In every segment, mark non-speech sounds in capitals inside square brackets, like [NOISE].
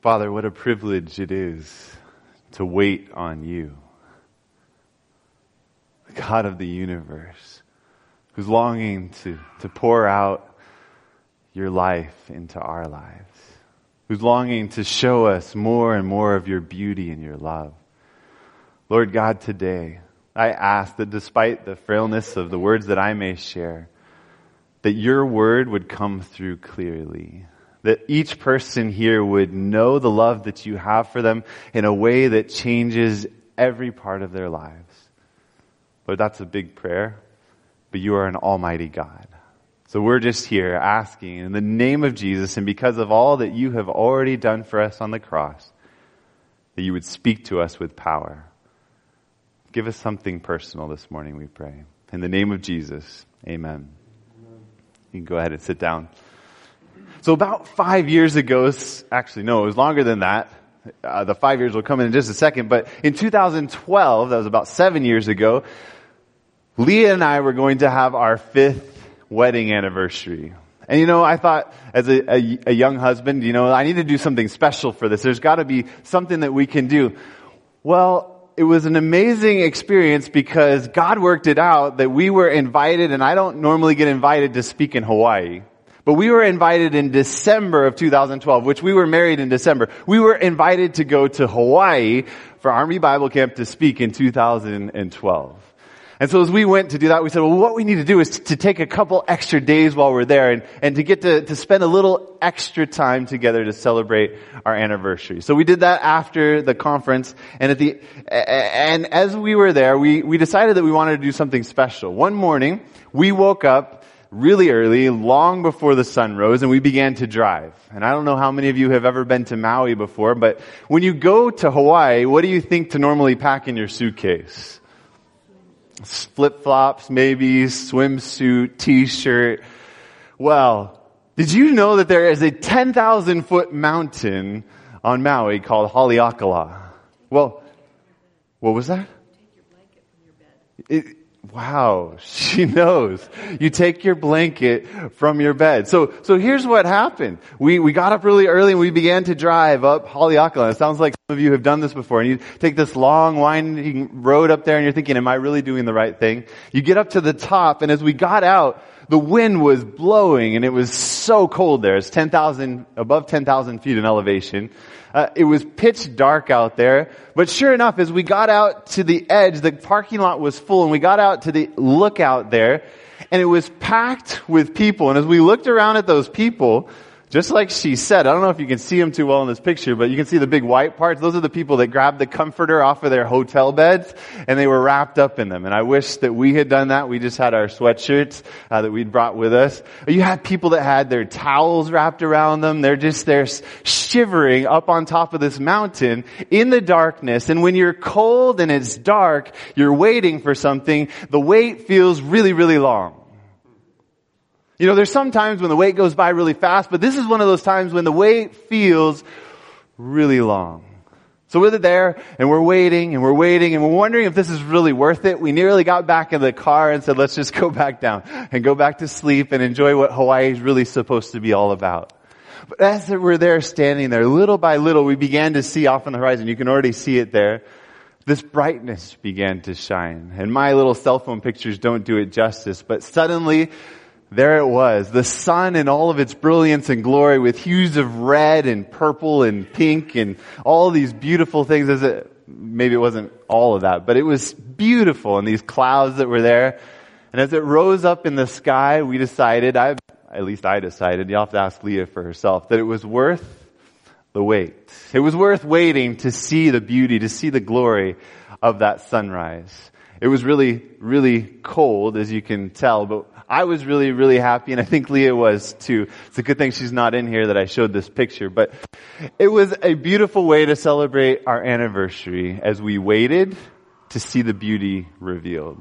Father, what a privilege it is to wait on you, the God of the universe, who's longing to, to pour out your life into our lives, who's longing to show us more and more of your beauty and your love. Lord God, today, I ask that despite the frailness of the words that I may share, that your word would come through clearly that each person here would know the love that you have for them in a way that changes every part of their lives. Lord, that's a big prayer, but you are an almighty God. So we're just here asking in the name of Jesus and because of all that you have already done for us on the cross, that you would speak to us with power. Give us something personal this morning, we pray. In the name of Jesus, amen. You can go ahead and sit down. So about five years ago, actually no, it was longer than that. Uh, the five years will come in just a second, but in 2012, that was about seven years ago, Leah and I were going to have our fifth wedding anniversary. And you know, I thought as a, a, a young husband, you know, I need to do something special for this. There's gotta be something that we can do. Well, it was an amazing experience because God worked it out that we were invited, and I don't normally get invited to speak in Hawaii. But we were invited in December of 2012, which we were married in December. We were invited to go to Hawaii for Army Bible Camp to speak in 2012. And so as we went to do that, we said, well, what we need to do is to take a couple extra days while we're there and, and to get to, to spend a little extra time together to celebrate our anniversary. So we did that after the conference and at the, and as we were there, we, we decided that we wanted to do something special. One morning, we woke up really early, long before the sun rose, and we began to drive. And I don't know how many of you have ever been to Maui before, but when you go to Hawaii, what do you think to normally pack in your suitcase? Flip flops, maybe, swimsuit, t-shirt. Well, did you know that there is a 10,000 foot mountain on Maui called Haleakala? Well, what was that? It, Wow, [LAUGHS] she knows. You take your blanket from your bed. So, so here's what happened. We, we got up really early and we began to drive up Haleakala. It sounds like some of you have done this before. And you take this long winding road up there and you're thinking, am I really doing the right thing? You get up to the top and as we got out, the wind was blowing and it was so cold there. It's 10,000, above 10,000 feet in elevation. Uh, it was pitch dark out there, but sure enough, as we got out to the edge, the parking lot was full and we got out to the lookout there and it was packed with people. And as we looked around at those people, just like she said, I don't know if you can see them too well in this picture, but you can see the big white parts. Those are the people that grabbed the comforter off of their hotel beds and they were wrapped up in them. And I wish that we had done that. We just had our sweatshirts uh, that we'd brought with us. You had people that had their towels wrapped around them. They're just there shivering up on top of this mountain in the darkness. And when you're cold and it's dark, you're waiting for something. The wait feels really, really long. You know, there's some times when the wait goes by really fast, but this is one of those times when the wait feels really long. So we're there and we're waiting and we're waiting and we're wondering if this is really worth it. We nearly got back in the car and said, let's just [LAUGHS] go back down and go back to sleep and enjoy what Hawaii is really supposed to be all about. But as we're there standing there, little by little, we began to see off on the horizon. You can already see it there. This brightness began to shine. And my little cell phone pictures don't do it justice, but suddenly there it was, the sun in all of its brilliance and glory with hues of red and purple and pink and all these beautiful things as it, maybe it wasn't all of that, but it was beautiful and these clouds that were there. And as it rose up in the sky, we decided, I, at least I decided, you'll have to ask Leah for herself, that it was worth the wait. It was worth waiting to see the beauty, to see the glory of that sunrise. It was really, really cold, as you can tell, but I was really, really happy, and I think Leah was too. It's a good thing she's not in here that I showed this picture, but it was a beautiful way to celebrate our anniversary as we waited to see the beauty revealed.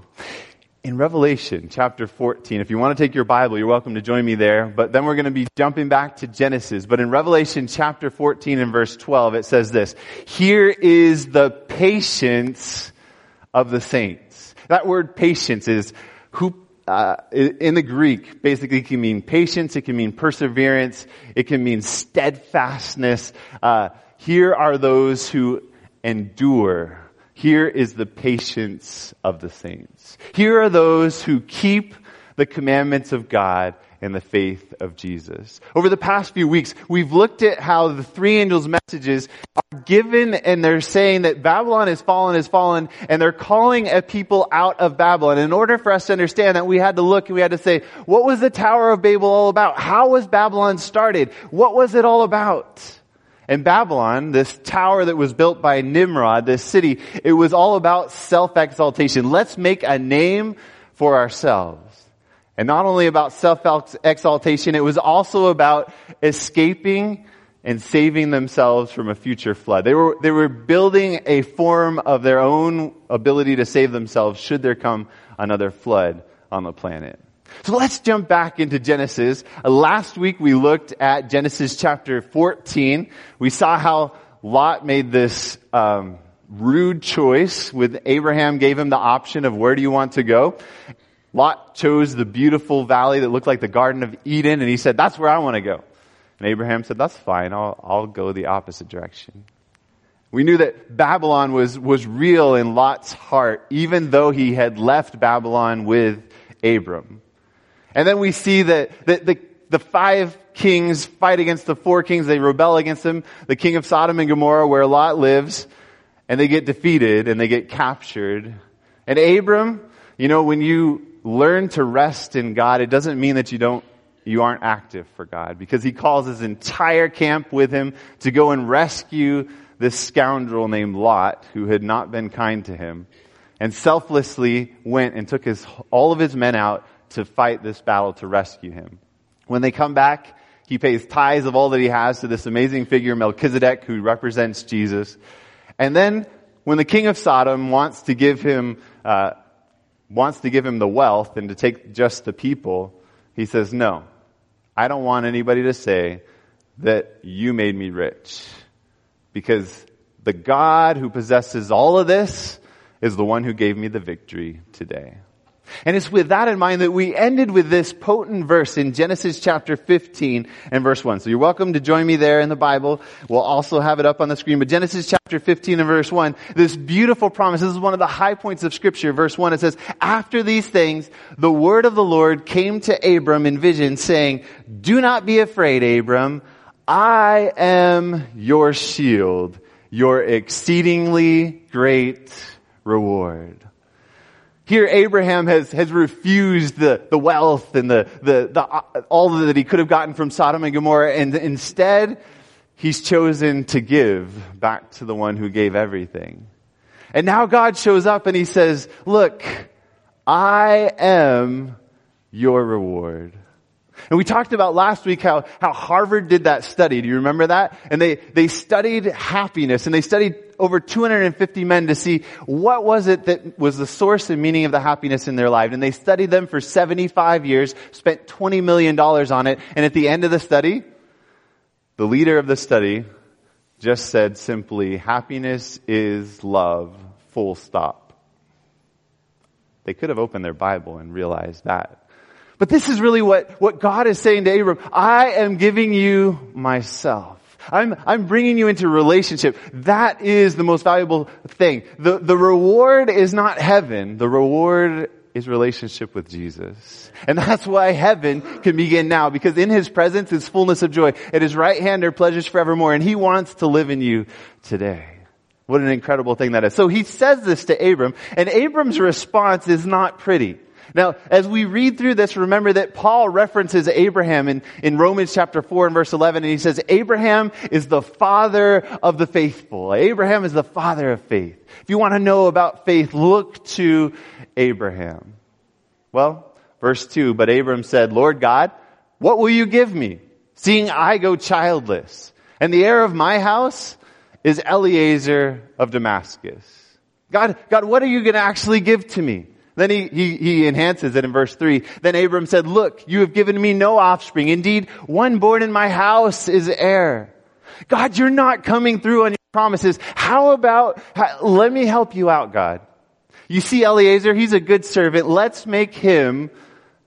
In Revelation chapter 14, if you want to take your Bible, you're welcome to join me there, but then we're going to be jumping back to Genesis. But in Revelation chapter 14 and verse 12, it says this, here is the patience of the saints. That word patience is who, uh, in the Greek basically can mean patience, it can mean perseverance, it can mean steadfastness. Uh, here are those who endure. Here is the patience of the saints. Here are those who keep the commandments of God and the faith of Jesus. Over the past few weeks, we've looked at how the three angels' messages are given and they're saying that Babylon is fallen, is fallen, and they're calling a people out of Babylon. In order for us to understand that, we had to look and we had to say, what was the Tower of Babel all about? How was Babylon started? What was it all about? And Babylon, this tower that was built by Nimrod, this city, it was all about self-exaltation. Let's make a name for ourselves. And not only about self-exaltation, it was also about escaping and saving themselves from a future flood. They were, they were building a form of their own ability to save themselves should there come another flood on the planet. So let's jump back into Genesis. Uh, last week we looked at Genesis chapter 14. We saw how Lot made this um, rude choice with Abraham gave him the option of where do you want to go. Lot chose the beautiful valley that looked like the Garden of Eden, and he said, that's where I want to go. And Abraham said, that's fine, I'll, I'll go the opposite direction. We knew that Babylon was, was real in Lot's heart, even though he had left Babylon with Abram. And then we see that, that the, the five kings fight against the four kings, they rebel against him, the king of Sodom and Gomorrah where Lot lives, and they get defeated and they get captured. And Abram, you know, when you learn to rest in God, it doesn't mean that you don't, you aren't active for God because he calls his entire camp with him to go and rescue this scoundrel named Lot who had not been kind to him and selflessly went and took his, all of his men out to fight this battle to rescue him. When they come back, he pays tithes of all that he has to this amazing figure, Melchizedek, who represents Jesus. And then, when the king of Sodom wants to give him uh, wants to give him the wealth and to take just the people, he says, no, I don't want anybody to say that you made me rich. Because the God who possesses all of this is the one who gave me the victory today. And it's with that in mind that we ended with this potent verse in Genesis chapter 15 and verse 1. So you're welcome to join me there in the Bible. We'll also have it up on the screen. But Genesis chapter 15 and verse 1, this beautiful promise, this is one of the high points of scripture. Verse 1, it says, After these things, the word of the Lord came to Abram in vision saying, Do not be afraid, Abram. I am your shield, your exceedingly great reward. Here Abraham has, has refused the, the wealth and the, the, the, uh, all that he could have gotten from Sodom and Gomorrah and instead he's chosen to give back to the one who gave everything. And now God shows up and he says, look, I am your reward. And we talked about last week how, how Harvard did that study. Do you remember that? And they, they studied happiness and they studied over 250 men to see what was it that was the source and meaning of the happiness in their life. And they studied them for 75 years, spent $20 million on it. And at the end of the study, the leader of the study just said simply, happiness is love, full stop. They could have opened their Bible and realized that. But this is really what, what God is saying to Abram. I am giving you myself. I'm, I'm bringing you into relationship. That is the most valuable thing. The, the reward is not heaven. The reward is relationship with Jesus. And that's why heaven can begin now because in His presence is fullness of joy. At His right hand are pleasures forevermore and He wants to live in you today. What an incredible thing that is. So He says this to Abram and Abram's response is not pretty. Now, as we read through this, remember that Paul references Abraham in, in Romans chapter 4 and verse 11, and he says, Abraham is the father of the faithful. Abraham is the father of faith. If you want to know about faith, look to Abraham. Well, verse 2, but Abram said, Lord God, what will you give me, seeing I go childless? And the heir of my house is Eliezer of Damascus. God, God, what are you going to actually give to me? Then he, he, he enhances it in verse 3. Then Abram said, Look, you have given me no offspring. Indeed, one born in my house is heir. God, you're not coming through on your promises. How about, how, let me help you out, God. You see Eliezer, he's a good servant. Let's make him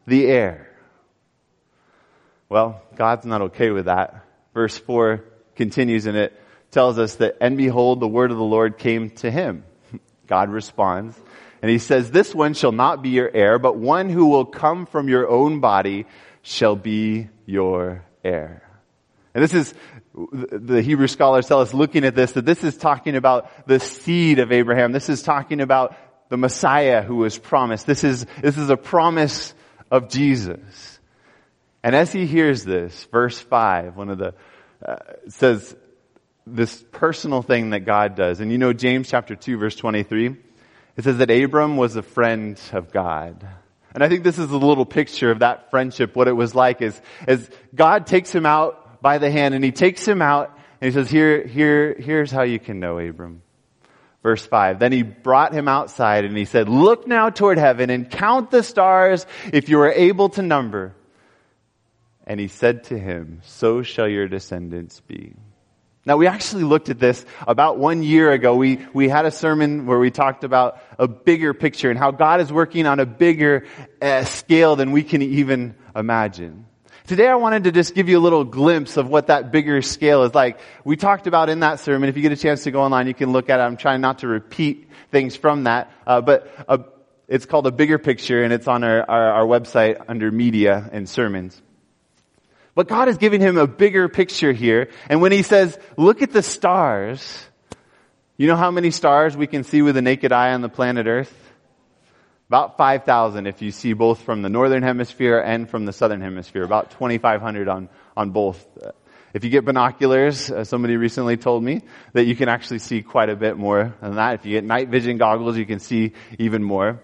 the heir. Well, God's not okay with that. Verse 4 continues and it tells us that, and behold, the word of the Lord came to him. [LAUGHS] God responds, and he says, this one shall not be your heir, but one who will come from your own body shall be your heir. And this is, the Hebrew scholars tell us looking at this, that this is talking about the seed of Abraham. This is talking about the Messiah who was promised. This is, this is a promise of Jesus. And as he hears this, verse 5, one of the, uh, says this personal thing that God does. And you know James chapter 2 verse 23? It says that Abram was a friend of God. And I think this is a little picture of that friendship, what it was like is, as God takes him out by the hand and he takes him out and he says, here, here, here's how you can know Abram. Verse 5. Then he brought him outside and he said, look now toward heaven and count the stars if you are able to number. And he said to him, so shall your descendants be. Now we actually looked at this about one year ago. We, we had a sermon where we talked about a bigger picture and how God is working on a bigger uh, scale than we can even imagine. Today I wanted to just give you a little glimpse of what that bigger scale is like. We talked about in that sermon. If you get a chance to go online, you can look at it. I'm trying not to repeat things from that, uh, but uh, it's called a bigger picture and it's on our, our, our website under media and sermons. But God is giving him a bigger picture here. And when he says, look at the stars, you know how many stars we can see with the naked eye on the planet Earth? About 5,000 if you see both from the northern hemisphere and from the southern hemisphere. About 2,500 on, on both. If you get binoculars, uh, somebody recently told me that you can actually see quite a bit more than that. If you get night vision goggles, you can see even more.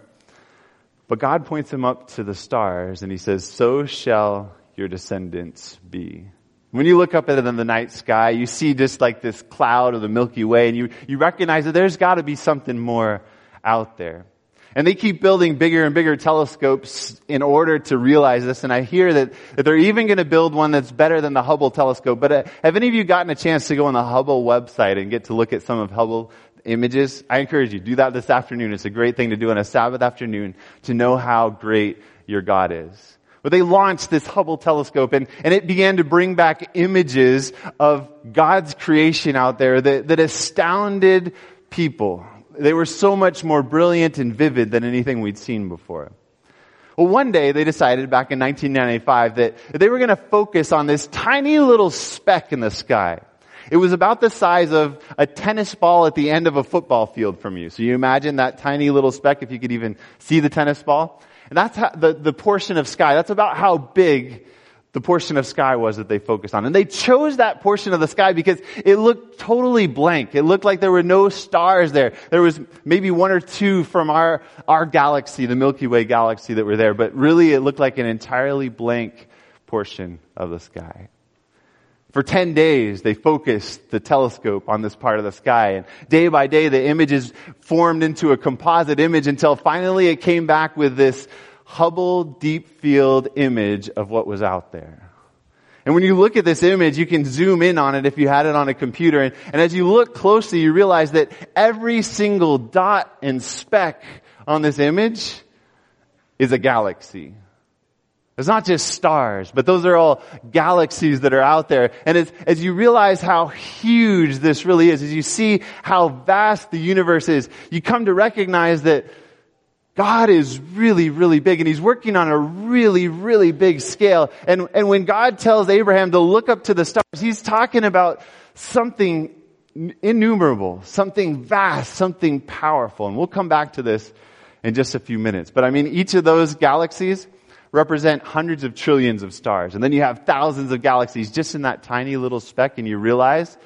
But God points him up to the stars and he says, so shall your descendants be. When you look up at it in the night sky, you see just like this cloud of the Milky Way and you, you recognize that there's gotta be something more out there. And they keep building bigger and bigger telescopes in order to realize this. And I hear that, that they're even going to build one that's better than the Hubble telescope. But uh, have any of you gotten a chance to go on the Hubble website and get to look at some of Hubble images? I encourage you, do that this afternoon. It's a great thing to do on a Sabbath afternoon to know how great your God is. But they launched this Hubble telescope and, and it began to bring back images of God's creation out there that, that astounded people. They were so much more brilliant and vivid than anything we'd seen before. Well, one day they decided back in 1995 that they were going to focus on this tiny little speck in the sky. It was about the size of a tennis ball at the end of a football field from you. So you imagine that tiny little speck if you could even see the tennis ball. And that's how, the, the portion of sky. That's about how big the portion of sky was that they focused on. And they chose that portion of the sky because it looked totally blank. It looked like there were no stars there. There was maybe one or two from our, our galaxy, the Milky Way galaxy that were there, but really it looked like an entirely blank portion of the sky. For 10 days, they focused the telescope on this part of the sky. And day by day, the images formed into a composite image until finally it came back with this Hubble deep field image of what was out there. And when you look at this image, you can zoom in on it if you had it on a computer. And, and as you look closely, you realize that every single dot and speck on this image is a galaxy. It's not just stars, but those are all galaxies that are out there. And as, as you realize how huge this really is, as you see how vast the universe is, you come to recognize that God is really, really big and He's working on a really, really big scale. And, and when God tells Abraham to look up to the stars, He's talking about something innumerable, something vast, something powerful. And we'll come back to this in just a few minutes. But I mean, each of those galaxies, represent hundreds of trillions of stars. And then you have thousands of galaxies just in that tiny little speck and you realize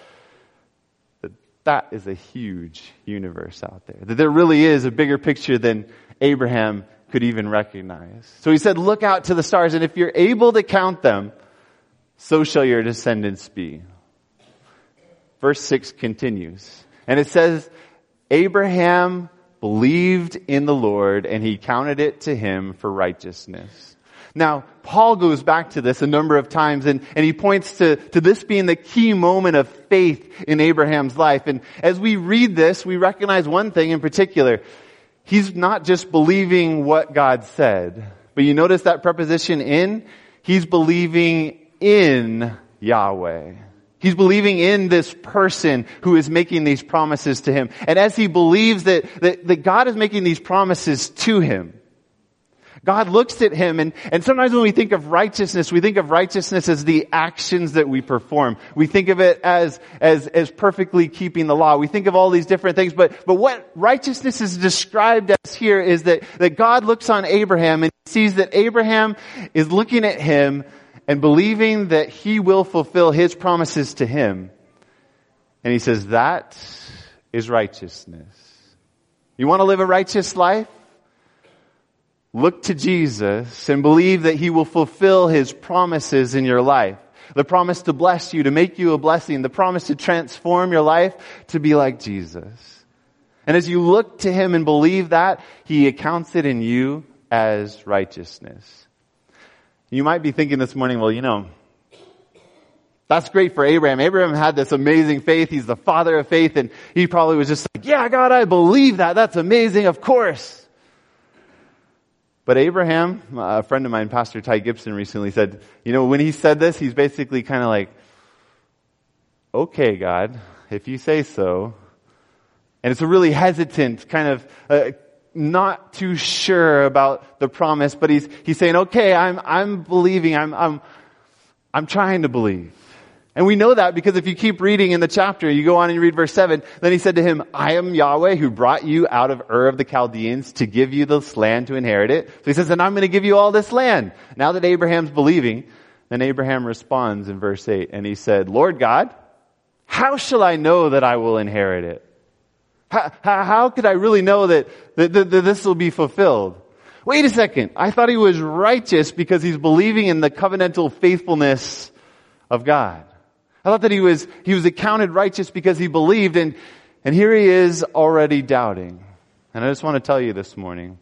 that that is a huge universe out there. That there really is a bigger picture than Abraham could even recognize. So he said, look out to the stars and if you're able to count them, so shall your descendants be. Verse 6 continues. And it says, Abraham believed in the Lord and he counted it to him for righteousness. Now, Paul goes back to this a number of times and, and he points to, to this being the key moment of faith in Abraham's life. And as we read this, we recognize one thing in particular. He's not just believing what God said, But you notice that preposition in? He's believing in Yahweh. He's believing in this person who is making these promises to him. And as he believes that, that, that God is making these promises to him, God looks at him and, and sometimes when we think of righteousness, we think of righteousness as the actions that we perform. We think of it as, as, as perfectly keeping the law. We think of all these different things, but, but what righteousness is described as here is that, that God looks on Abraham and sees that Abraham is looking at him and believing that he will fulfill his promises to him. And he says, that is righteousness. You want to live a righteous life? Look to Jesus and believe that He will fulfill His promises in your life. The promise to bless you, to make you a blessing, the promise to transform your life to be like Jesus. And as you look to Him and believe that, He accounts it in you as righteousness. You might be thinking this morning, well, you know, that's great for Abraham. Abraham had this amazing faith. He's the father of faith and he probably was just like, yeah, God, I believe that. That's amazing. Of course. But Abraham, a friend of mine, Pastor Ty Gibson recently said, you know, when he said this, he's basically kind of like, okay, God, if you say so. And it's a really hesitant, kind of, uh, not too sure about the promise, but he's, he's saying, okay, I'm, I'm believing, I'm, I'm, I'm trying to believe. And we know that because if you keep reading in the chapter, you go on and you read verse 7, then he said to him, I am Yahweh who brought you out of Ur of the Chaldeans to give you this land to inherit it. So he says, and I'm going to give you all this land. Now that Abraham's believing, then Abraham responds in verse 8, and he said, Lord God, how shall I know that I will inherit it? How, how, could I really know that, that, that, that this will be fulfilled? Wait a second. I thought he was righteous because he's believing in the covenantal faithfulness of God. I thought that he was, he was accounted righteous because he believed and, and here he is already doubting. And I just want to tell you this morning,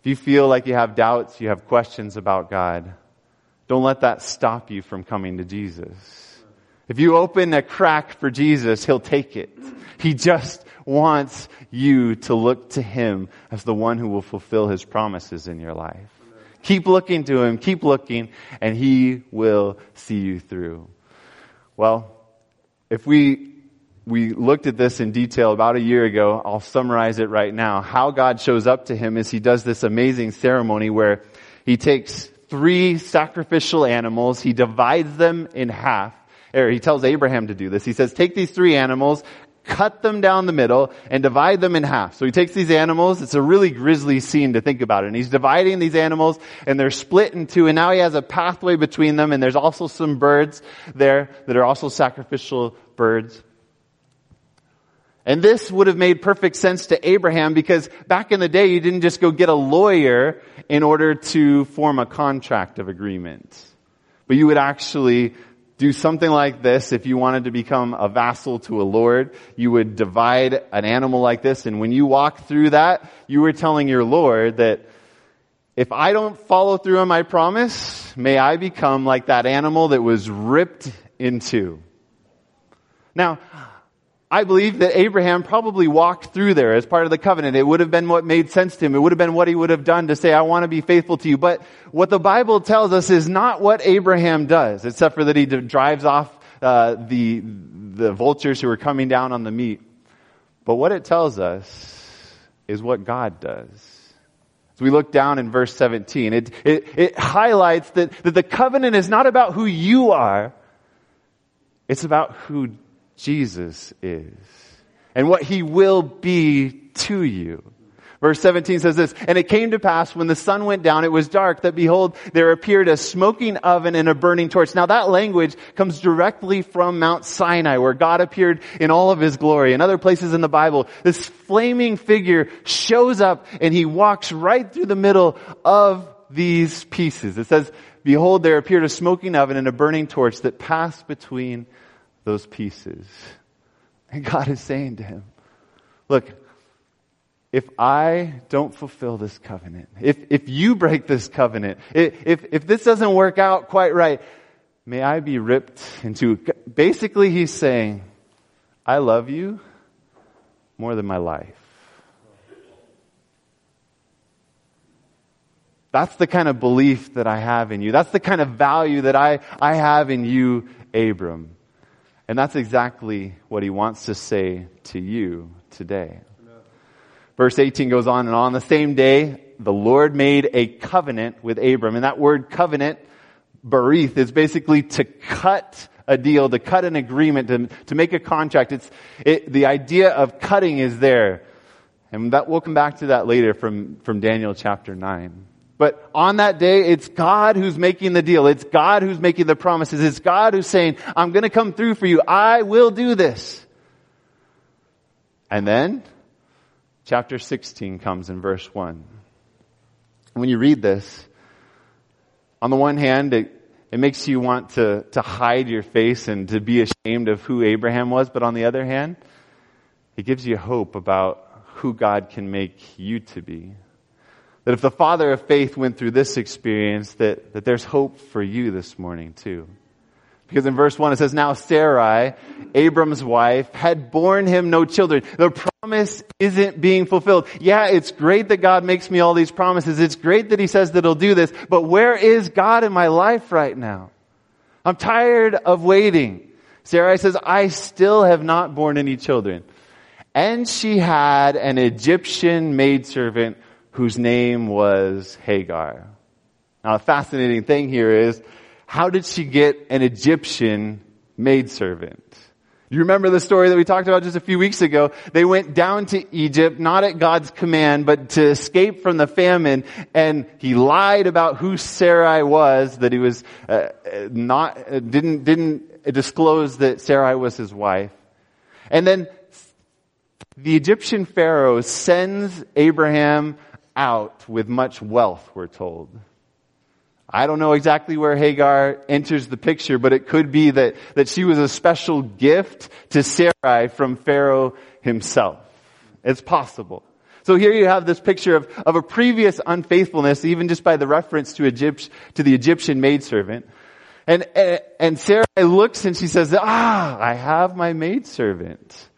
if you feel like you have doubts, you have questions about God, don't let that stop you from coming to Jesus. If you open a crack for Jesus, He'll take it. He just wants you to look to Him as the one who will fulfill His promises in your life. Keep looking to Him, keep looking, and He will see you through. Well, if we we looked at this in detail about a year ago. I'll summarize it right now. How God shows up to him is he does this amazing ceremony where he takes three sacrificial animals, he divides them in half, or he tells Abraham to do this. He says, take these three animals, cut them down the middle and divide them in half. So he takes these animals. It's a really grisly scene to think about. It. And he's dividing these animals and they're split in two. And now he has a pathway between them. And there's also some birds there that are also sacrificial birds. And this would have made perfect sense to Abraham because back in the day, you didn't just go get a lawyer in order to form a contract of agreement. But you would actually do something like this if you wanted to become a vassal to a lord. You would divide an animal like this, and when you walk through that, you were telling your lord that if I don't follow through on my promise, may I become like that animal that was ripped in two. Now, I believe that Abraham probably walked through there as part of the covenant. It would have been what made sense to him. It would have been what he would have done to say, I want to be faithful to you. But what the Bible tells us is not what Abraham does, except for that he drives off uh, the, the vultures who are coming down on the meat. But what it tells us is what God does. As we look down in verse 17, it, it, it highlights that, that the covenant is not about who you are, it's about who Jesus is and what he will be to you. Verse 17 says this, And it came to pass when the sun went down, it was dark, that behold, there appeared a smoking oven and a burning torch. Now that language comes directly from Mount Sinai, where God appeared in all of his glory. In other places in the Bible, this flaming figure shows up and he walks right through the middle of these pieces. It says, Behold, there appeared a smoking oven and a burning torch that passed between those pieces. And God is saying to him, look, if I don't fulfill this covenant, if, if you break this covenant, if, if this doesn't work out quite right, may I be ripped into, basically he's saying, I love you more than my life. That's the kind of belief that I have in you. That's the kind of value that I, I have in you, Abram. And that's exactly what he wants to say to you today. Verse 18 goes on and on. The same day, the Lord made a covenant with Abram. And that word covenant, berith, is basically to cut a deal, to cut an agreement, to, to make a contract. It's, it, the idea of cutting is there. And that, we'll come back to that later from, from Daniel chapter 9. But on that day, it's God who's making the deal. It's God who's making the promises. It's God who's saying, I'm gonna come through for you. I will do this. And then, chapter 16 comes in verse 1. When you read this, on the one hand, it, it makes you want to, to hide your face and to be ashamed of who Abraham was, but on the other hand, it gives you hope about who God can make you to be. That if the father of faith went through this experience, that, that there's hope for you this morning too. Because in verse 1 it says, Now Sarai, Abram's wife, had borne him no children. The promise isn't being fulfilled. Yeah, it's great that God makes me all these promises. It's great that he says that he'll do this. But where is God in my life right now? I'm tired of waiting. Sarai says, I still have not borne any children. And she had an Egyptian maidservant whose name was Hagar. Now, a fascinating thing here is, how did she get an Egyptian maidservant? You remember the story that we talked about just a few weeks ago? They went down to Egypt, not at God's command, but to escape from the famine, and he lied about who Sarai was, that he was uh, not, uh, didn't, didn't disclose that Sarai was his wife. And then the Egyptian Pharaoh sends Abraham out with much wealth, we're told. I don't know exactly where Hagar enters the picture, but it could be that, that she was a special gift to Sarai from Pharaoh himself. It's possible. So here you have this picture of, of a previous unfaithfulness, even just by the reference to Egypt, to the Egyptian maidservant. And, and, and Sarai looks and she says, ah, I have my maidservant.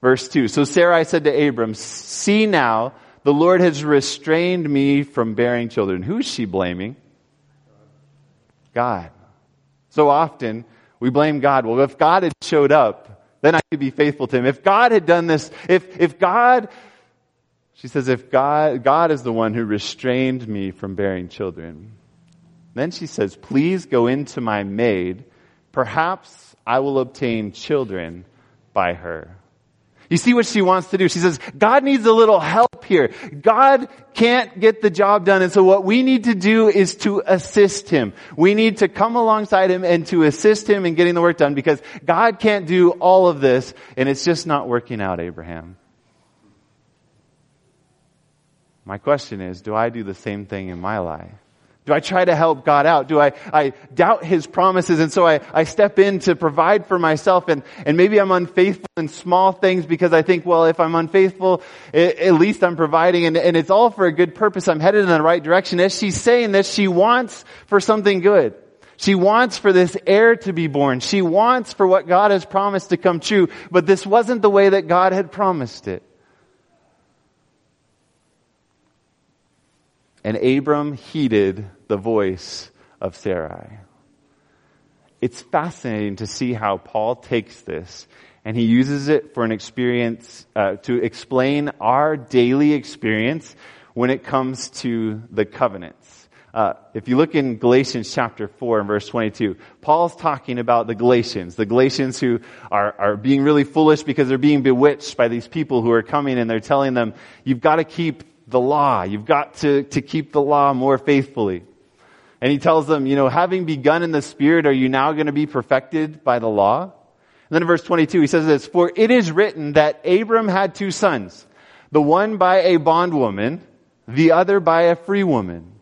Verse 2. So Sarai said to Abram, see now, the Lord has restrained me from bearing children. Who is she blaming? God. So often we blame God. Well, if God had showed up, then I could be faithful to him. If God had done this, if, if God, she says, if God, God is the one who restrained me from bearing children. Then she says, please go into my maid. Perhaps I will obtain children by her. You see what she wants to do. She says, God needs a little help here. God can't get the job done. And so what we need to do is to assist him. We need to come alongside him and to assist him in getting the work done because God can't do all of this and it's just not working out, Abraham. My question is, do I do the same thing in my life? Do I try to help God out? Do I, I doubt His promises and so I, I step in to provide for myself and, and maybe I'm unfaithful in small things because I think, well, if I'm unfaithful, it, at least I'm providing and, and it's all for a good purpose. I'm headed in the right direction. As she's saying this, she wants for something good. She wants for this heir to be born. She wants for what God has promised to come true, but this wasn't the way that God had promised it. And Abram heeded the voice of Sarai. It's fascinating to see how Paul takes this and he uses it for an experience uh, to explain our daily experience when it comes to the covenants. Uh, if you look in Galatians chapter 4 and verse 22, Paul's talking about the Galatians, the Galatians who are, are being really foolish because they're being bewitched by these people who are coming and they're telling them, you've got to keep the law. You've got to, to keep the law more faithfully. And he tells them, you know, having begun in the Spirit, are you now going to be perfected by the law? And then in verse 22, he says this, For it is written that Abram had two sons, the one by a bondwoman, the other by a free woman.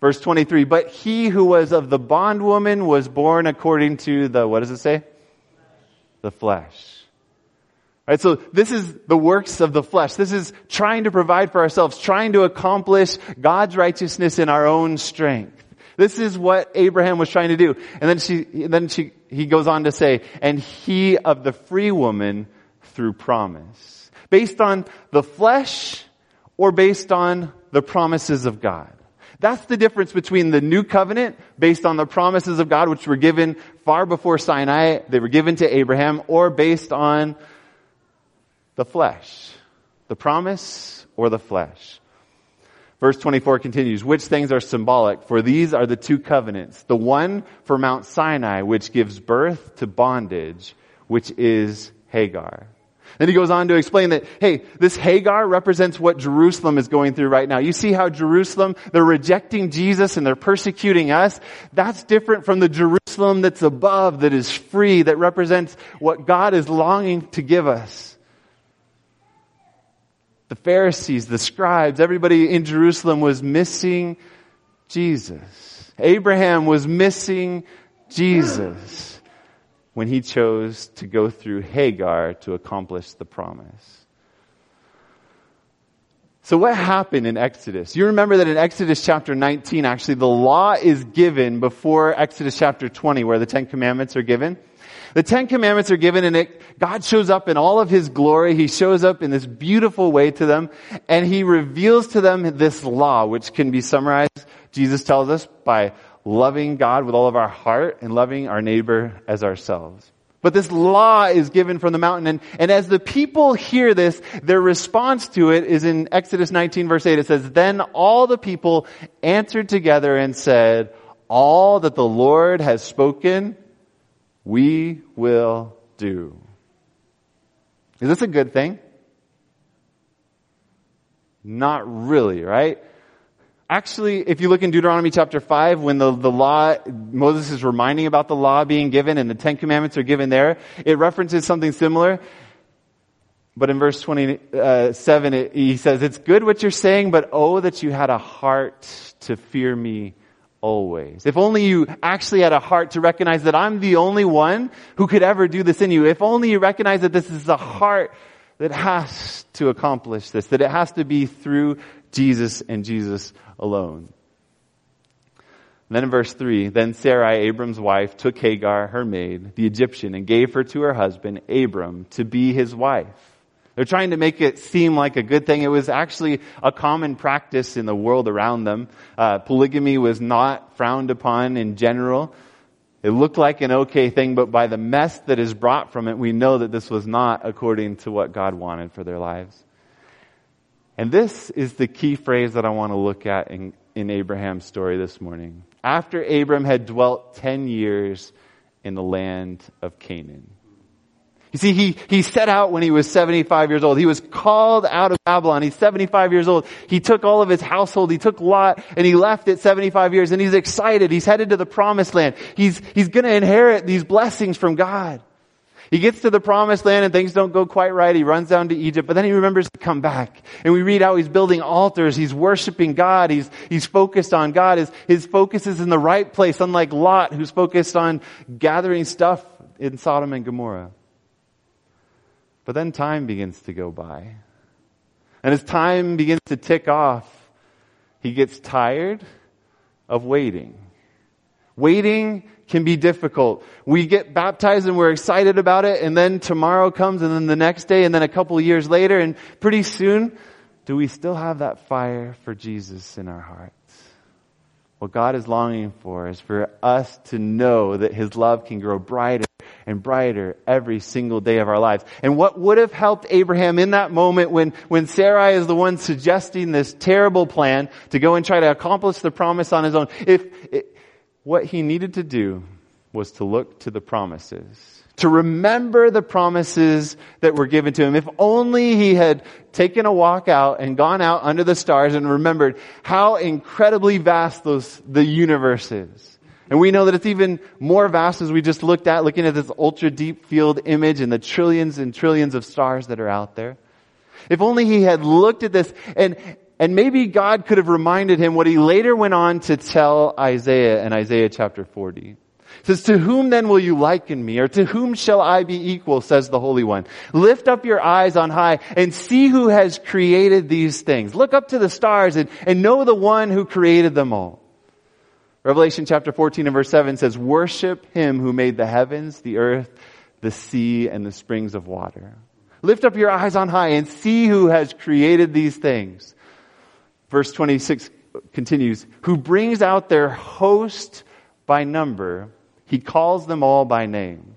Verse 23, but he who was of the bondwoman was born according to the, what does it say? The flesh. Right, so this is the works of the flesh. This is trying to provide for ourselves, trying to accomplish God's righteousness in our own strength. This is what Abraham was trying to do. And then she, then she, he goes on to say, and he of the free woman through promise. Based on the flesh or based on the promises of God. That's the difference between the new covenant based on the promises of God, which were given far before Sinai. They were given to Abraham or based on the flesh. The promise or the flesh. Verse 24 continues, which things are symbolic? For these are the two covenants. The one for Mount Sinai, which gives birth to bondage, which is Hagar. Then he goes on to explain that, hey, this Hagar represents what Jerusalem is going through right now. You see how Jerusalem, they're rejecting Jesus and they're persecuting us. That's different from the Jerusalem that's above, that is free, that represents what God is longing to give us. The Pharisees, the scribes, everybody in Jerusalem was missing Jesus. Abraham was missing Jesus when he chose to go through Hagar to accomplish the promise. So what happened in Exodus? You remember that in Exodus chapter 19, actually the law is given before Exodus chapter 20 where the Ten Commandments are given. The Ten Commandments are given and it, God shows up in all of His glory. He shows up in this beautiful way to them and He reveals to them this law, which can be summarized, Jesus tells us, by loving God with all of our heart and loving our neighbor as ourselves. But this law is given from the mountain. And, and as the people hear this, their response to it is in Exodus 19 verse 8. It says, Then all the people answered together and said, All that the Lord has spoken, we will do. Is this a good thing? Not really, right? Actually, if you look in Deuteronomy chapter 5, when the, the law, Moses is reminding about the law being given and the Ten Commandments are given there, it references something similar. But in verse 27, uh, it, he says, It's good what you're saying, but oh, that you had a heart to fear me always. If only you actually had a heart to recognize that I'm the only one who could ever do this in you. If only you recognize that this is a heart that has to accomplish this, that it has to be through Jesus and Jesus alone. And then in verse 3, then Sarai, Abram's wife, took Hagar, her maid, the Egyptian, and gave her to her husband, Abram, to be his wife. They're trying to make it seem like a good thing. It was actually a common practice in the world around them. Uh, polygamy was not frowned upon in general. It looked like an okay thing, but by the mess that is brought from it, we know that this was not according to what God wanted for their lives. And this is the key phrase that I want to look at in, in Abraham's story this morning. After Abram had dwelt 10 years in the land of Canaan. You see, he, he set out when he was 75 years old. He was called out of Babylon. He's 75 years old. He took all of his household. He took Lot and he left at 75 years and he's excited. He's headed to the promised land. He's, he's gonna inherit these blessings from God. He gets to the promised land and things don't go quite right. He runs down to Egypt, but then he remembers to come back. And we read how he's building altars. He's worshiping God. He's, he's focused on God. His, his focus is in the right place, unlike Lot, who's focused on gathering stuff in Sodom and Gomorrah. But then time begins to go by. And as time begins to tick off, he gets tired of waiting. Waiting can be difficult. We get baptized and we're excited about it and then tomorrow comes and then the next day and then a couple years later and pretty soon, do we still have that fire for Jesus in our hearts? What God is longing for is for us to know that His love can grow brighter and brighter every single day of our lives. And what would have helped Abraham in that moment when, when Sarai is the one suggesting this terrible plan to go and try to accomplish the promise on his own, if, what he needed to do was to look to the promises, to remember the promises that were given to him. If only he had taken a walk out and gone out under the stars and remembered how incredibly vast those, the universe is. And we know that it's even more vast as we just looked at, looking at this ultra deep field image and the trillions and trillions of stars that are out there. If only he had looked at this and, and maybe God could have reminded him what he later went on to tell Isaiah in Isaiah chapter 40. It says, to whom then will you liken me? Or to whom shall I be equal, says the Holy One. Lift up your eyes on high and see who has created these things. Look up to the stars and, and know the one who created them all. Revelation chapter 14 and verse 7 says, worship him who made the heavens, the earth, the sea, and the springs of water. Lift up your eyes on high and see who has created these things. Verse 26 continues, who brings out their host by number, he calls them all by name.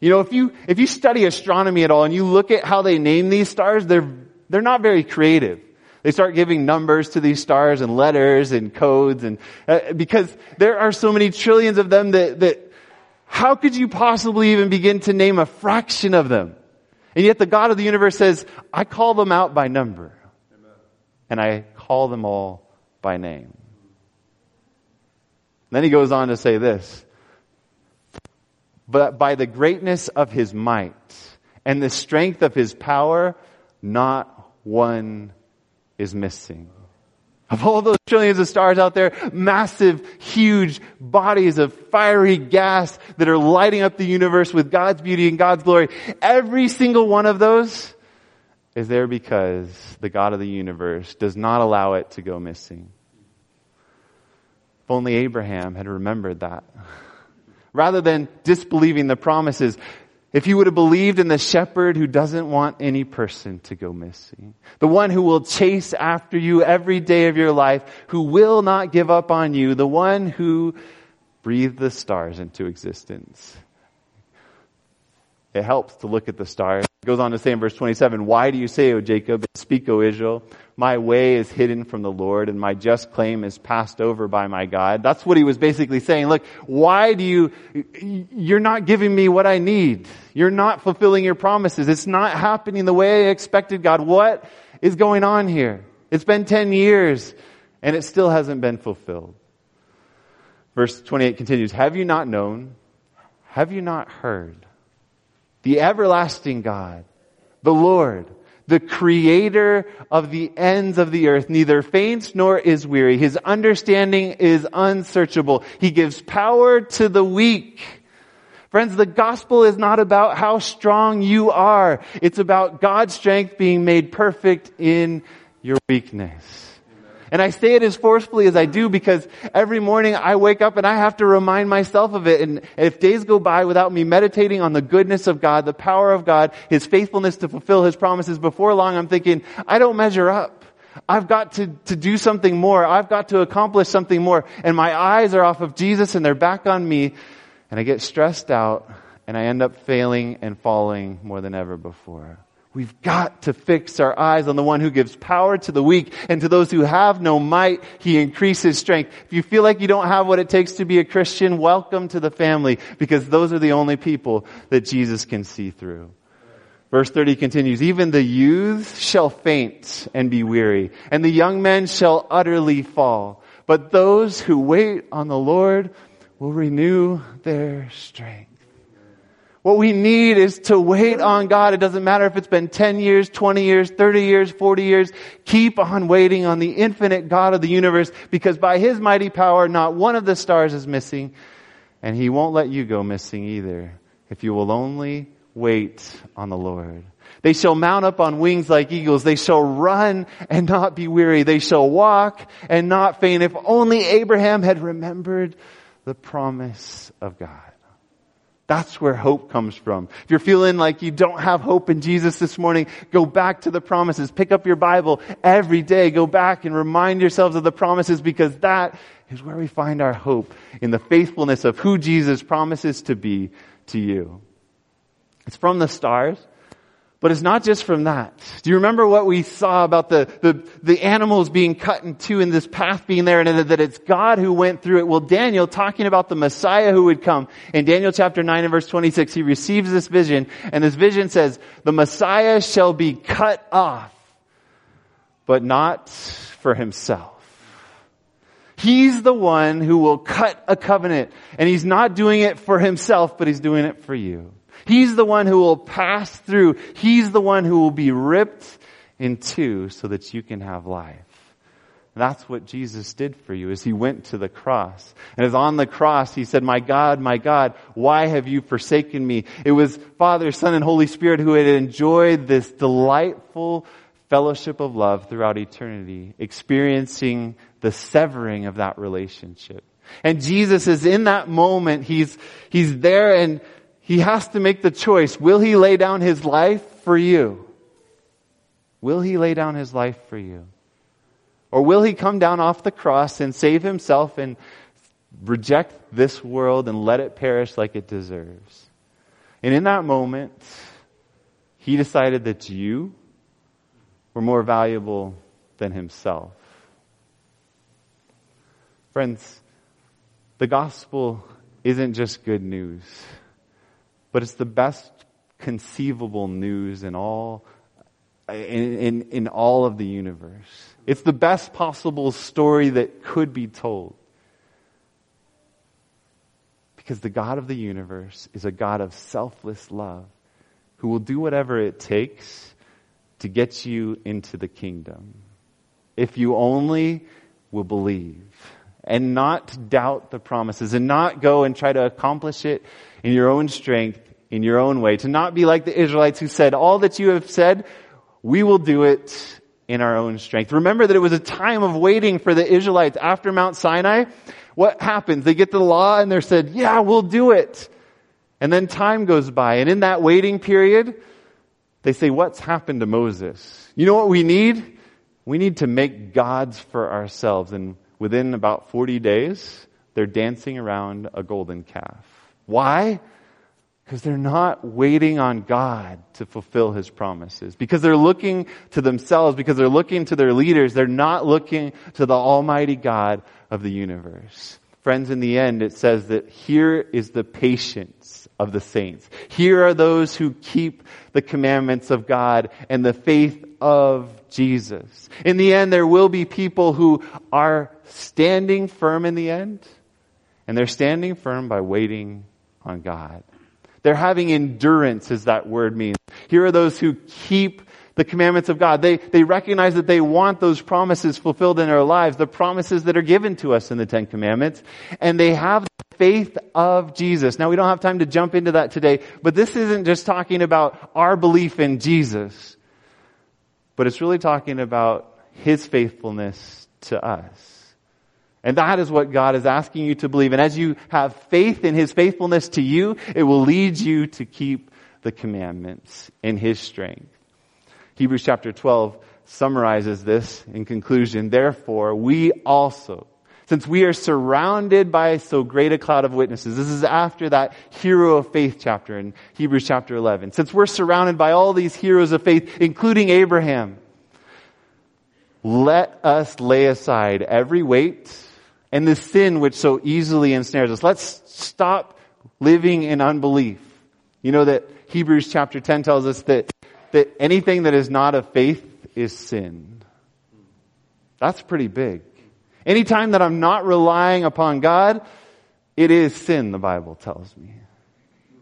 You know, if you, if you study astronomy at all and you look at how they name these stars, they're, they're not very creative. They start giving numbers to these stars and letters and codes and, uh, because there are so many trillions of them that, that how could you possibly even begin to name a fraction of them? And yet the God of the universe says, I call them out by number. Amen. And I call them all by name. Then he goes on to say this but by the greatness of his might and the strength of his power, not one is missing. Of all those trillions of stars out there, massive, huge bodies of fiery gas that are lighting up the universe with God's beauty and God's glory, every single one of those is there because the God of the universe does not allow it to go missing. If only Abraham had remembered that [LAUGHS] rather than disbelieving the promises. If you would have believed in the shepherd who doesn't want any person to go missing, the one who will chase after you every day of your life, who will not give up on you, the one who breathed the stars into existence. It helps to look at the stars. It goes on to say in verse 27, Why do you say, O Jacob, speak, O Israel? my way is hidden from the Lord and my just claim is passed over by my God. That's what he was basically saying. Look, why do you, you're not giving me what I need. You're not fulfilling your promises. It's not happening the way I expected, God. What is going on here? It's been 10 years and it still hasn't been fulfilled. Verse 28 continues, have you not known? Have you not heard? The everlasting God, the Lord, the creator of the ends of the earth neither faints nor is weary. His understanding is unsearchable. He gives power to the weak. Friends, the gospel is not about how strong you are. It's about God's strength being made perfect in your weakness. And I say it as forcefully as I do because every morning I wake up and I have to remind myself of it. And if days go by without me meditating on the goodness of God, the power of God, His faithfulness to fulfill His promises, before long I'm thinking, I don't measure up. I've got to, to do something more. I've got to accomplish something more. And my eyes are off of Jesus and they're back on me. And I get stressed out and I end up failing and falling more than ever before. We've got to fix our eyes on the one who gives power to the weak and to those who have no might, he increases strength. If you feel like you don't have what it takes to be a Christian, welcome to the family because those are the only people that Jesus can see through. Verse 30 continues, even the youths shall faint and be weary and the young men shall utterly fall. But those who wait on the Lord will renew their strength. What we need is to wait on God. It doesn't matter if it's been 10 years, 20 years, 30 years, 40 years. Keep on waiting on the infinite God of the universe because by His mighty power, not one of the stars is missing and He won't let you go missing either if you will only wait on the Lord. They shall mount up on wings like eagles. They shall run and not be weary. They shall walk and not faint. If only Abraham had remembered the promise of God. That's where hope comes from. If you're feeling like you don't have hope in Jesus this morning, go back to the promises. Pick up your Bible every day. Go back and remind yourselves of the promises because that is where we find our hope in the faithfulness of who Jesus promises to be to you. It's from the stars. But it's not just from that. Do you remember what we saw about the, the, the animals being cut in two and this path being there and that it's God who went through it? Well, Daniel talking about the Messiah who would come in Daniel chapter 9 and verse 26, he receives this vision and this vision says, the Messiah shall be cut off, but not for himself. He's the one who will cut a covenant and he's not doing it for himself, but he's doing it for you. He's the one who will pass through. He's the one who will be ripped in two so that you can have life. That's what Jesus did for you as he went to the cross. And as on the cross, he said, my God, my God, why have you forsaken me? It was Father, Son, and Holy Spirit who had enjoyed this delightful fellowship of love throughout eternity, experiencing the severing of that relationship. And Jesus is in that moment, he's, he's there and he has to make the choice. Will he lay down his life for you? Will he lay down his life for you? Or will he come down off the cross and save himself and reject this world and let it perish like it deserves? And in that moment, he decided that you were more valuable than himself. Friends, the gospel isn't just good news, but it's the best conceivable news in all in, in, in all of the universe. It's the best possible story that could be told. Because the God of the universe is a God of selfless love who will do whatever it takes to get you into the kingdom. If you only will believe and not doubt the promises and not go and try to accomplish it in your own strength, in your own way, to not be like the Israelites who said, all that you have said, we will do it in our own strength. Remember that it was a time of waiting for the Israelites after Mount Sinai. What happens? They get the law and they're said, yeah, we'll do it. And then time goes by. And in that waiting period, they say, what's happened to Moses? You know what we need? We need to make gods for ourselves. And within about 40 days, they're dancing around a golden calf. Why? Because they're not waiting on God to fulfill His promises. Because they're looking to themselves, because they're looking to their leaders, they're not looking to the Almighty God of the universe. Friends, in the end, it says that here is the patience of the saints. Here are those who keep the commandments of God and the faith of Jesus. In the end, there will be people who are standing firm in the end, and they're standing firm by waiting on God. They're having endurance, as that word means. Here are those who keep the commandments of God. They, they recognize that they want those promises fulfilled in their lives, the promises that are given to us in the Ten Commandments, and they have the faith of Jesus. Now we don't have time to jump into that today, but this isn't just talking about our belief in Jesus, but it's really talking about His faithfulness to us. And that is what God is asking you to believe. And as you have faith in His faithfulness to you, it will lead you to keep the commandments in His strength. Hebrews chapter 12 summarizes this in conclusion. Therefore, we also, since we are surrounded by so great a cloud of witnesses, this is after that hero of faith chapter in Hebrews chapter 11. Since we're surrounded by all these heroes of faith, including Abraham, let us lay aside every weight and the sin which so easily ensnares us. Let's stop living in unbelief. You know that Hebrews chapter 10 tells us that, that anything that is not of faith is sin. That's pretty big. Anytime that I'm not relying upon God, it is sin, the Bible tells me.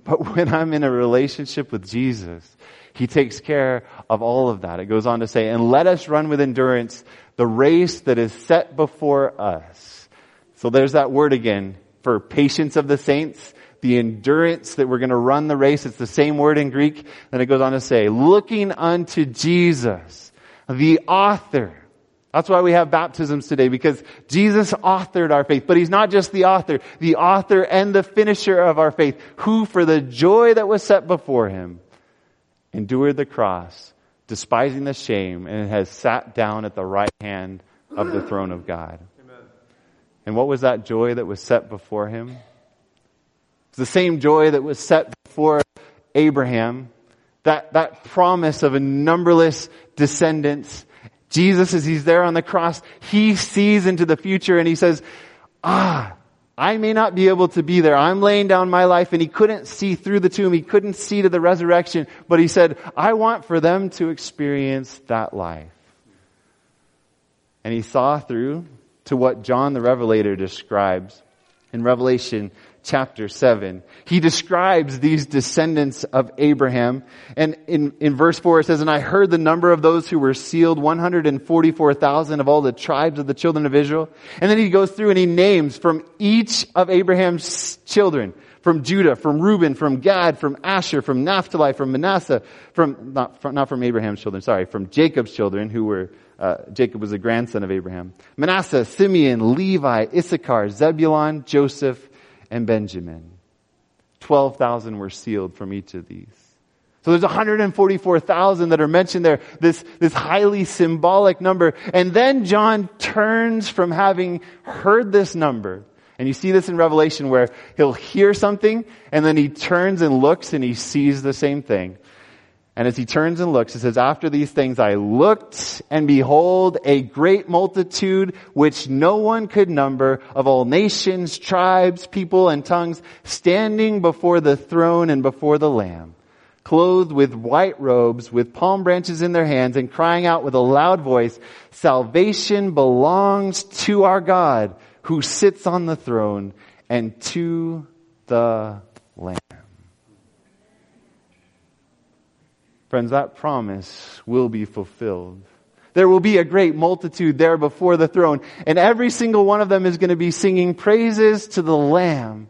But [LAUGHS] when I'm in a relationship with Jesus, He takes care of all of that. It goes on to say, and let us run with endurance the race that is set before us so there's that word again for patience of the saints, the endurance that we're going to run the race. It's the same word in Greek. Then it goes on to say, looking unto Jesus, the author. That's why we have baptisms today, because Jesus authored our faith. But He's not just the author, the author and the finisher of our faith, who for the joy that was set before Him endured the cross, despising the shame, and has sat down at the right hand of the throne of God. And what was that joy that was set before him? It's the same joy that was set before Abraham. That, that promise of a numberless descendants. Jesus, as he's there on the cross, he sees into the future and he says, ah, I may not be able to be there. I'm laying down my life and he couldn't see through the tomb. He couldn't see to the resurrection, but he said, I want for them to experience that life. And he saw through to what John the Revelator describes in Revelation chapter 7. He describes these descendants of Abraham. And in, in verse 4 it says, And I heard the number of those who were sealed, 144,000 of all the tribes of the children of Israel. And then he goes through and he names from each of Abraham's children, from Judah, from Reuben, from Gad, from Asher, from Naphtali, from Manasseh, from, not from, not from Abraham's children, sorry, from Jacob's children who were uh, Jacob was a grandson of Abraham. Manasseh, Simeon, Levi, Issachar, Zebulon, Joseph, and Benjamin. 12,000 were sealed from each of these. So there's 144,000 that are mentioned there, this, this highly symbolic number. And then John turns from having heard this number. And you see this in Revelation where he'll hear something and then he turns and looks and he sees the same thing. And as he turns and looks, it says, after these things I looked and behold a great multitude which no one could number of all nations, tribes, people, and tongues standing before the throne and before the Lamb, clothed with white robes, with palm branches in their hands and crying out with a loud voice, salvation belongs to our God who sits on the throne and to the Lamb. Friends, that promise will be fulfilled. There will be a great multitude there before the throne, and every single one of them is going to be singing praises to the Lamb.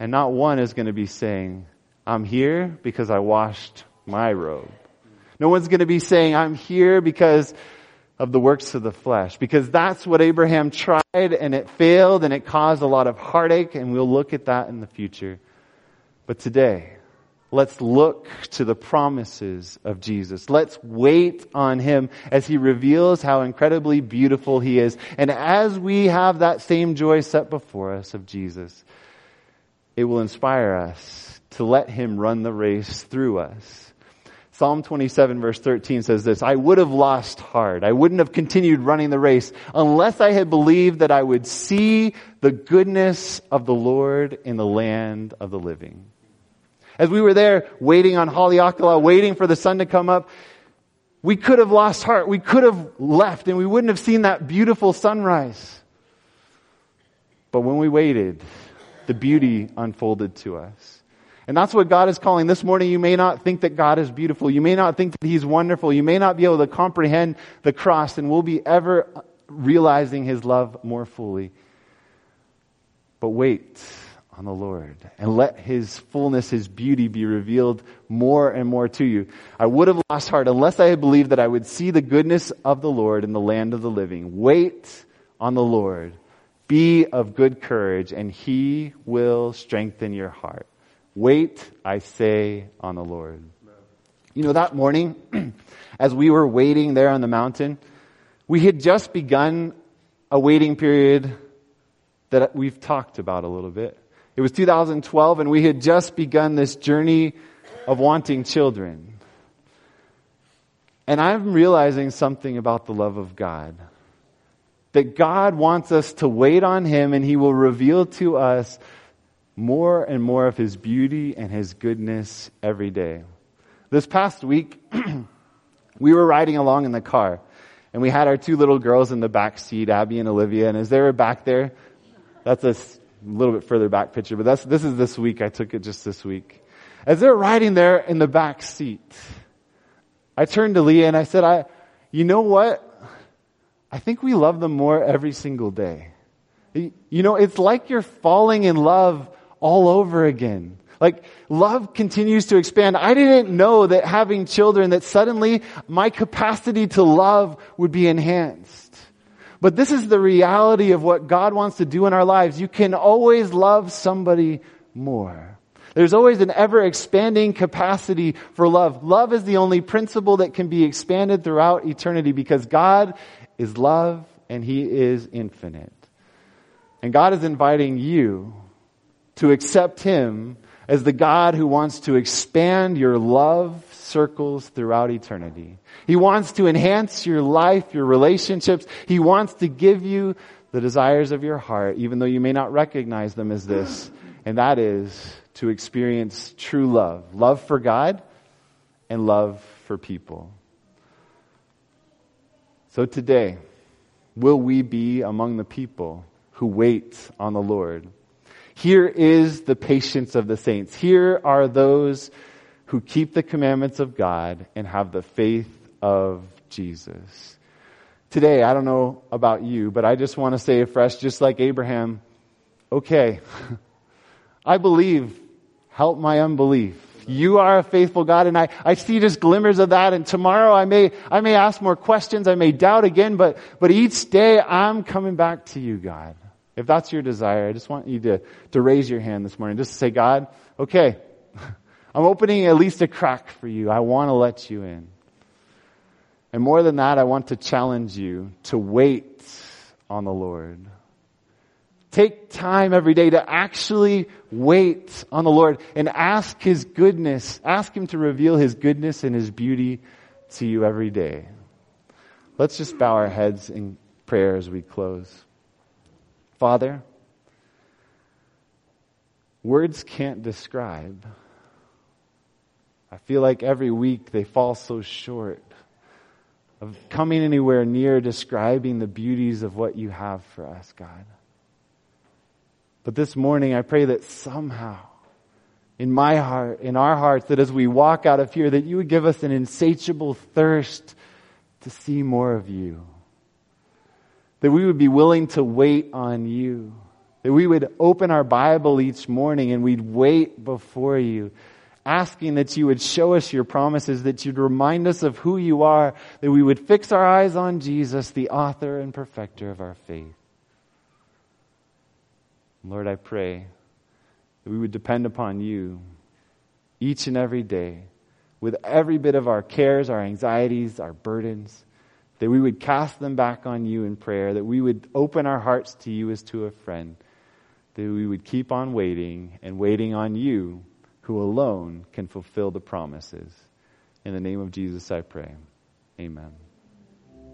And not one is going to be saying, I'm here because I washed my robe. No one's going to be saying, I'm here because of the works of the flesh. Because that's what Abraham tried and it failed and it caused a lot of heartache and we'll look at that in the future. But today, Let's look to the promises of Jesus. Let's wait on Him as He reveals how incredibly beautiful He is. And as we have that same joy set before us of Jesus, it will inspire us to let Him run the race through us. Psalm 27 verse 13 says this, I would have lost heart. I wouldn't have continued running the race unless I had believed that I would see the goodness of the Lord in the land of the living. As we were there waiting on Haleakala, waiting for the sun to come up, we could have lost heart. We could have left and we wouldn't have seen that beautiful sunrise. But when we waited, the beauty unfolded to us. And that's what God is calling. This morning, you may not think that God is beautiful. You may not think that He's wonderful. You may not be able to comprehend the cross and we'll be ever realizing His love more fully. But wait on the Lord and let His fullness, His beauty be revealed more and more to you. I would have lost heart unless I had believed that I would see the goodness of the Lord in the land of the living. Wait on the Lord. Be of good courage and He will strengthen your heart. Wait, I say, on the Lord. You know, that morning, [CLEARS THROAT] as we were waiting there on the mountain, we had just begun a waiting period that we've talked about a little bit. It was 2012 and we had just begun this journey of wanting children. And I'm realizing something about the love of God. That God wants us to wait on Him and He will reveal to us more and more of His beauty and His goodness every day. This past week, [CLEARS THROAT] we were riding along in the car and we had our two little girls in the back seat, Abby and Olivia, and as they were back there, that's a little bit further back picture, but that's, this is this week. I took it just this week. As they're riding there in the back seat, I turned to Leah and I said, I, you know what? I think we love them more every single day. You know, it's like you're falling in love all over again. Like, love continues to expand. I didn't know that having children, that suddenly my capacity to love would be enhanced. But this is the reality of what God wants to do in our lives. You can always love somebody more. There's always an ever expanding capacity for love. Love is the only principle that can be expanded throughout eternity because God is love and He is infinite. And God is inviting you to accept Him as the God who wants to expand your love circles throughout eternity. He wants to enhance your life, your relationships. He wants to give you the desires of your heart, even though you may not recognize them as this. And that is to experience true love. Love for God and love for people. So today, will we be among the people who wait on the Lord? Here is the patience of the saints. Here are those who keep the commandments of God and have the faith of Jesus. Today, I don't know about you, but I just want to say afresh, just like Abraham, okay, [LAUGHS] I believe, help my unbelief. You are a faithful God and I, I see just glimmers of that and tomorrow I may, I may ask more questions, I may doubt again, but, but each day I'm coming back to you, God. If that's your desire, I just want you to, to raise your hand this morning, just to say, God, okay, I'm opening at least a crack for you. I want to let you in. And more than that, I want to challenge you to wait on the Lord. Take time every day to actually wait on the Lord and ask His goodness. Ask Him to reveal His goodness and His beauty to you every day. Let's just bow our heads in prayer as we close. Father, words can't describe. I feel like every week they fall so short of coming anywhere near describing the beauties of what you have for us, God. But this morning, I pray that somehow, in my heart, in our hearts, that as we walk out of here, that you would give us an insatiable thirst to see more of you. That we would be willing to wait on you. That we would open our Bible each morning and we'd wait before you, asking that you would show us your promises, that you'd remind us of who you are, that we would fix our eyes on Jesus, the author and perfecter of our faith. Lord, I pray that we would depend upon you each and every day with every bit of our cares, our anxieties, our burdens, that we would cast them back on you in prayer, that we would open our hearts to you as to a friend, that we would keep on waiting and waiting on you who alone can fulfill the promises. In the name of Jesus, I pray. Amen.